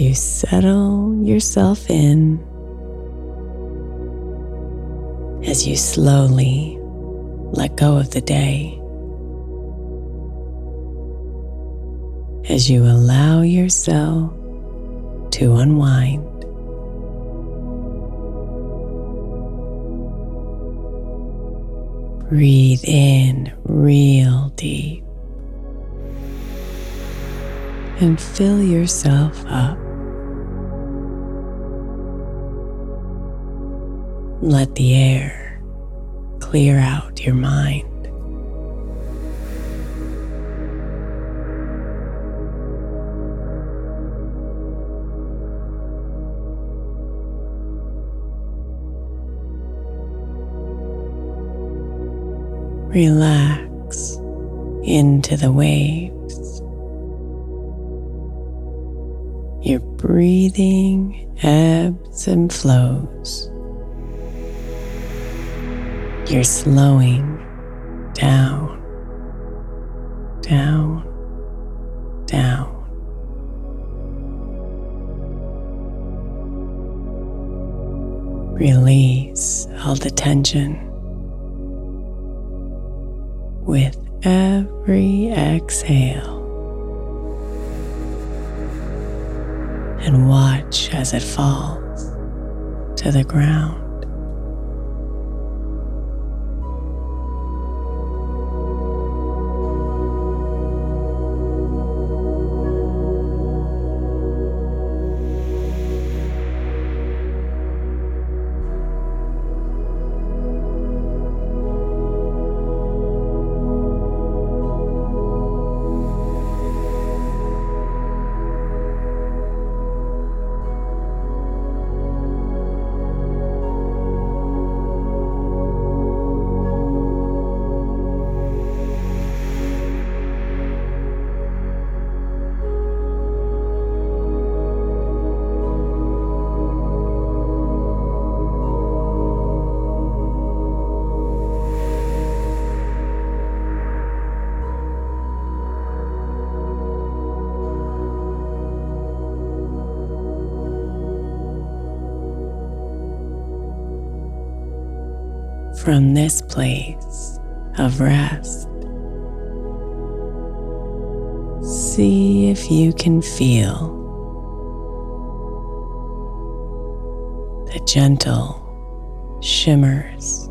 You settle yourself in, as you slowly let go of the day, as you allow yourself to unwind. Breathe in real deep. and fill yourself up. Let the air clear out your mind. Relax into the waves. Your breathing ebbs and flows. You're slowing down, down, down. Release all the tension with every exhale. and watch as it falls to the ground. From this place of rest. See if you can feel the gentle shimmers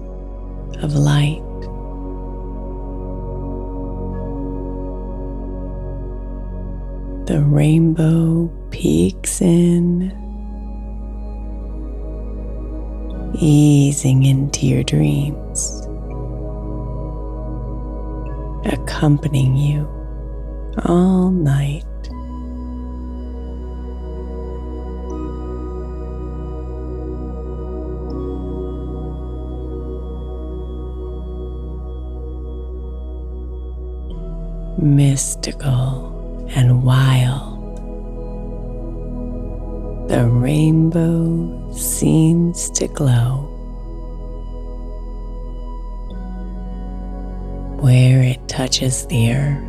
of light. The rainbow peeks in easing into your dreams, accompanying you all night. Mystical and wild the rainbow seems to glow. Where it touches the earth,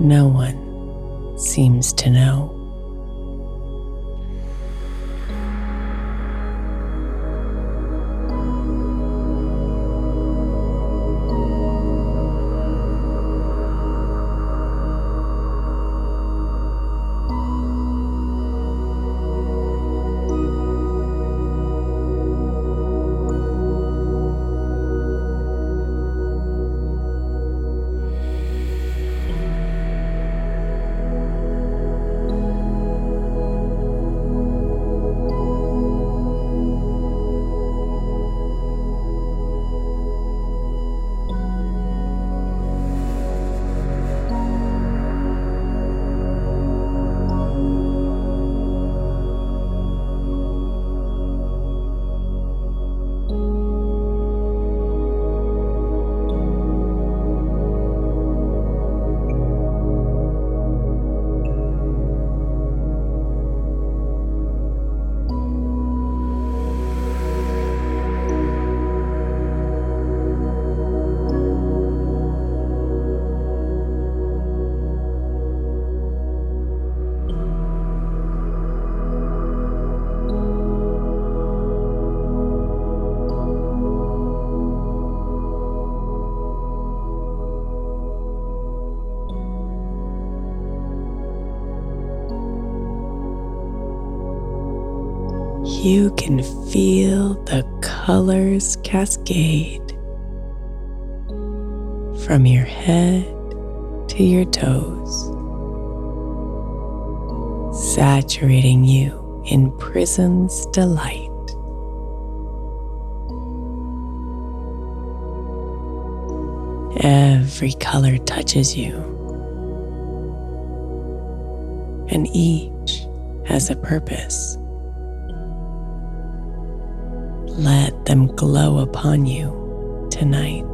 no one seems to know. You can feel the colors cascade from your head to your toes, saturating you in prism's delight. Every color touches you, and each has a purpose. Let them glow upon you tonight.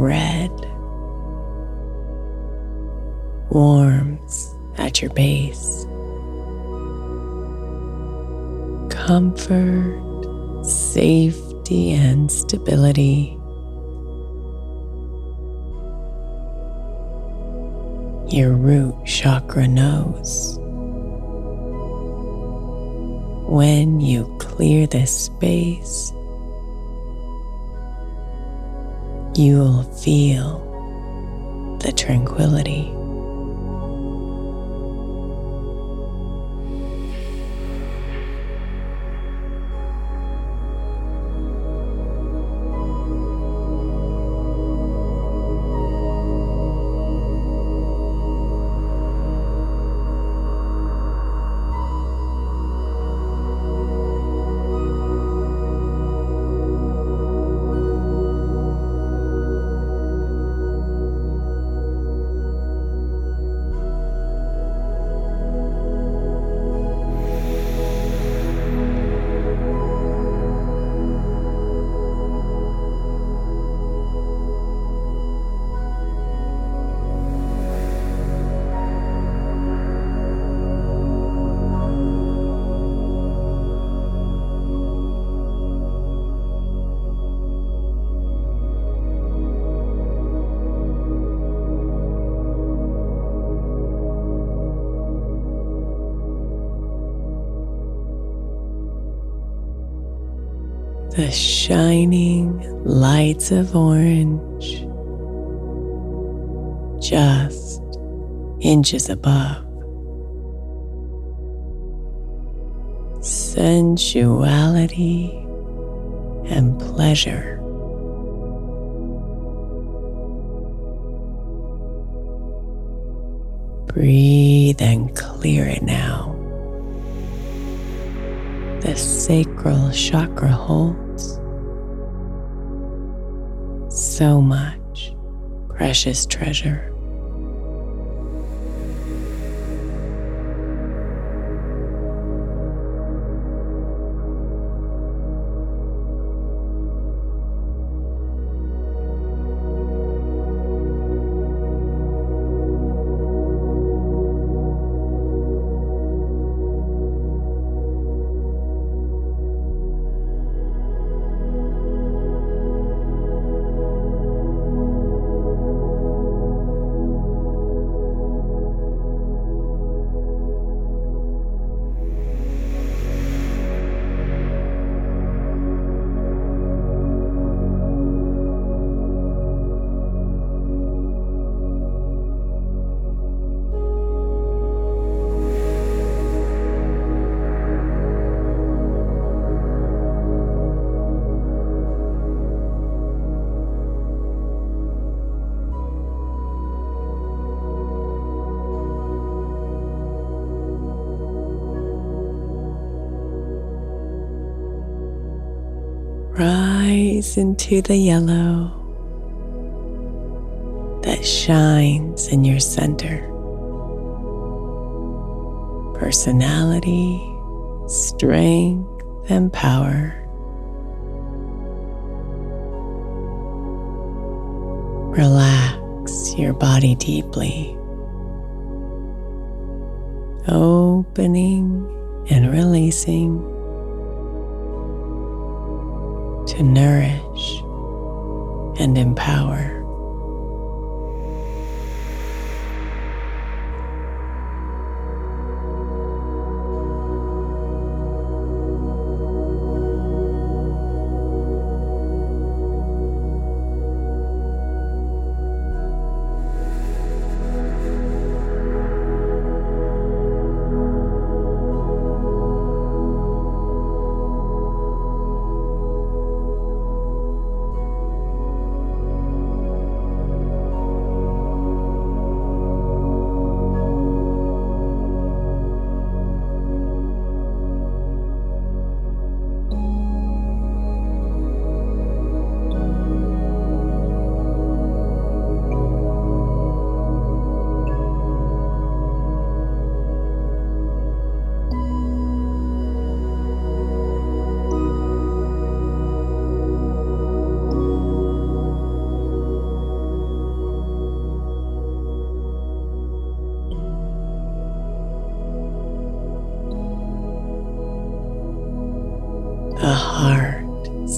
Red warms at your base. Comfort, safety, and stability. Your root chakra knows. When you clear this space, you'll feel the tranquility. The shining lights of orange just inches above. Sensuality and pleasure. Breathe and clear it now. The sacral chakra holds so much precious treasure. Into the yellow that shines in your center. Personality, strength, and power. Relax your body deeply, opening and releasing to nourish and empower.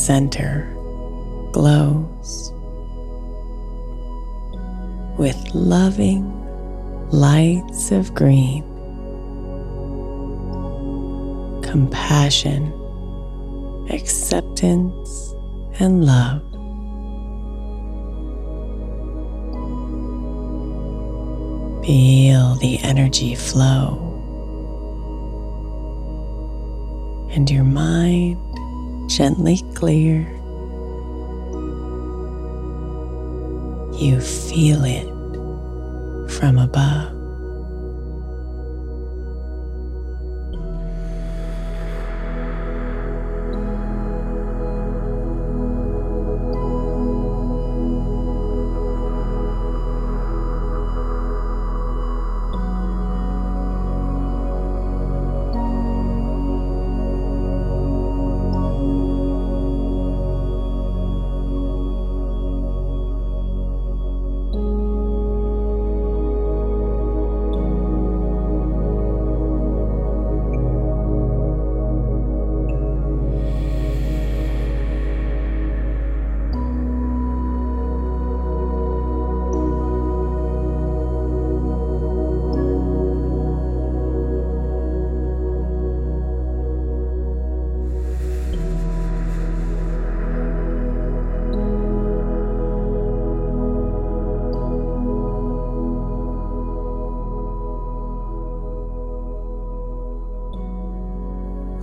Center glows with loving lights of green, compassion, acceptance, and love. Feel the energy flow, and your mind gently clear. You feel it from above.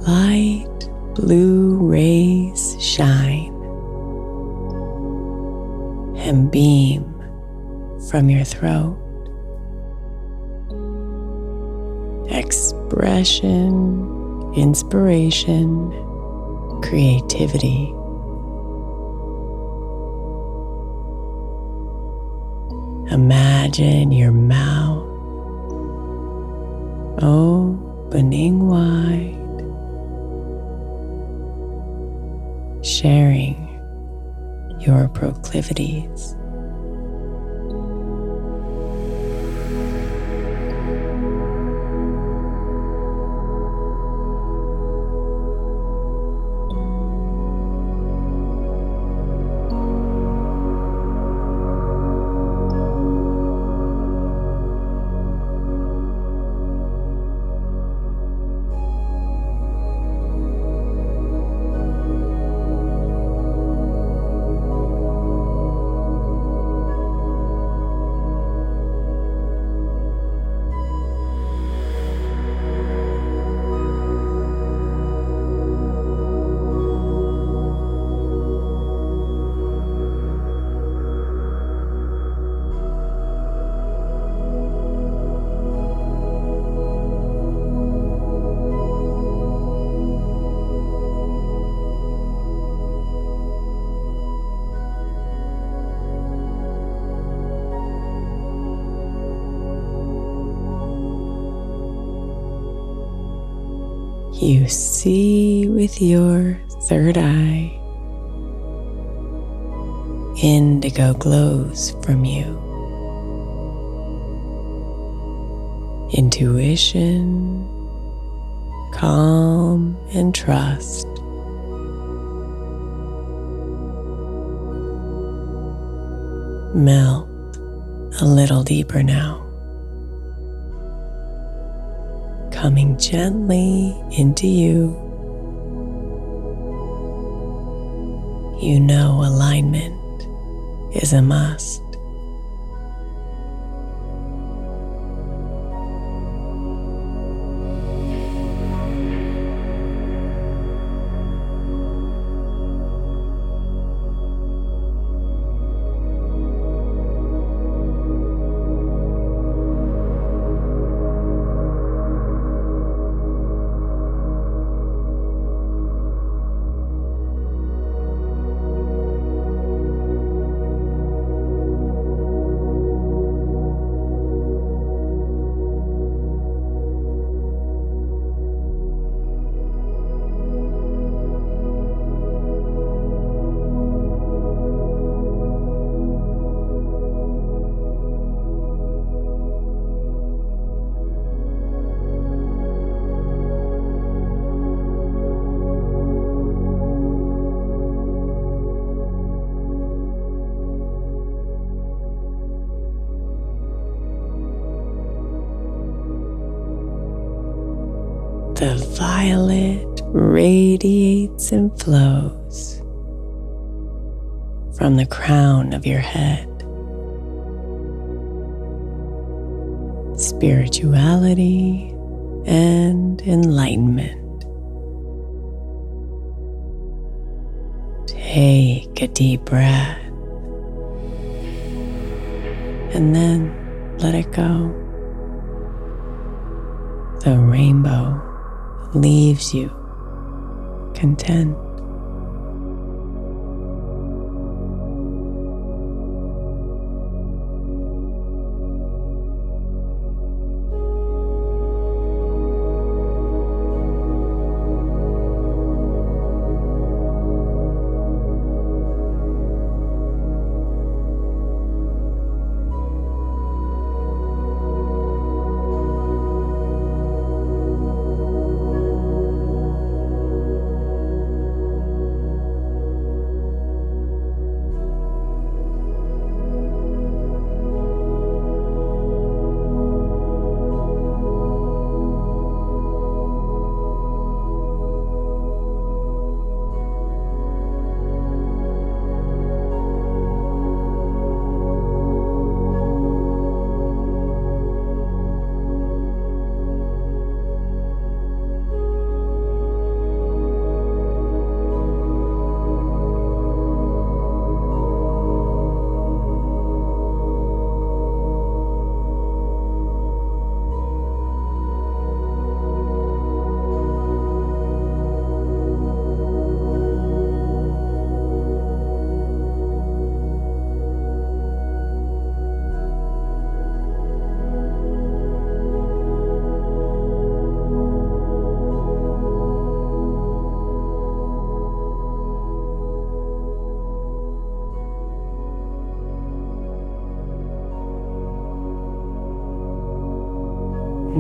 Light blue rays shine and beam from your throat. Expression, inspiration, creativity. Imagine your mouth opening wide sharing your proclivities. You see with your third eye. Indigo glows from you. Intuition, calm, and trust. melt a little deeper now, coming gently into you. You know alignment is a must. Violet radiates and flows from the crown of your head. Spirituality and enlightenment. Take a deep breath and then let it go. The rainbow leaves you content.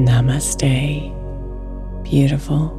Namaste, beautiful.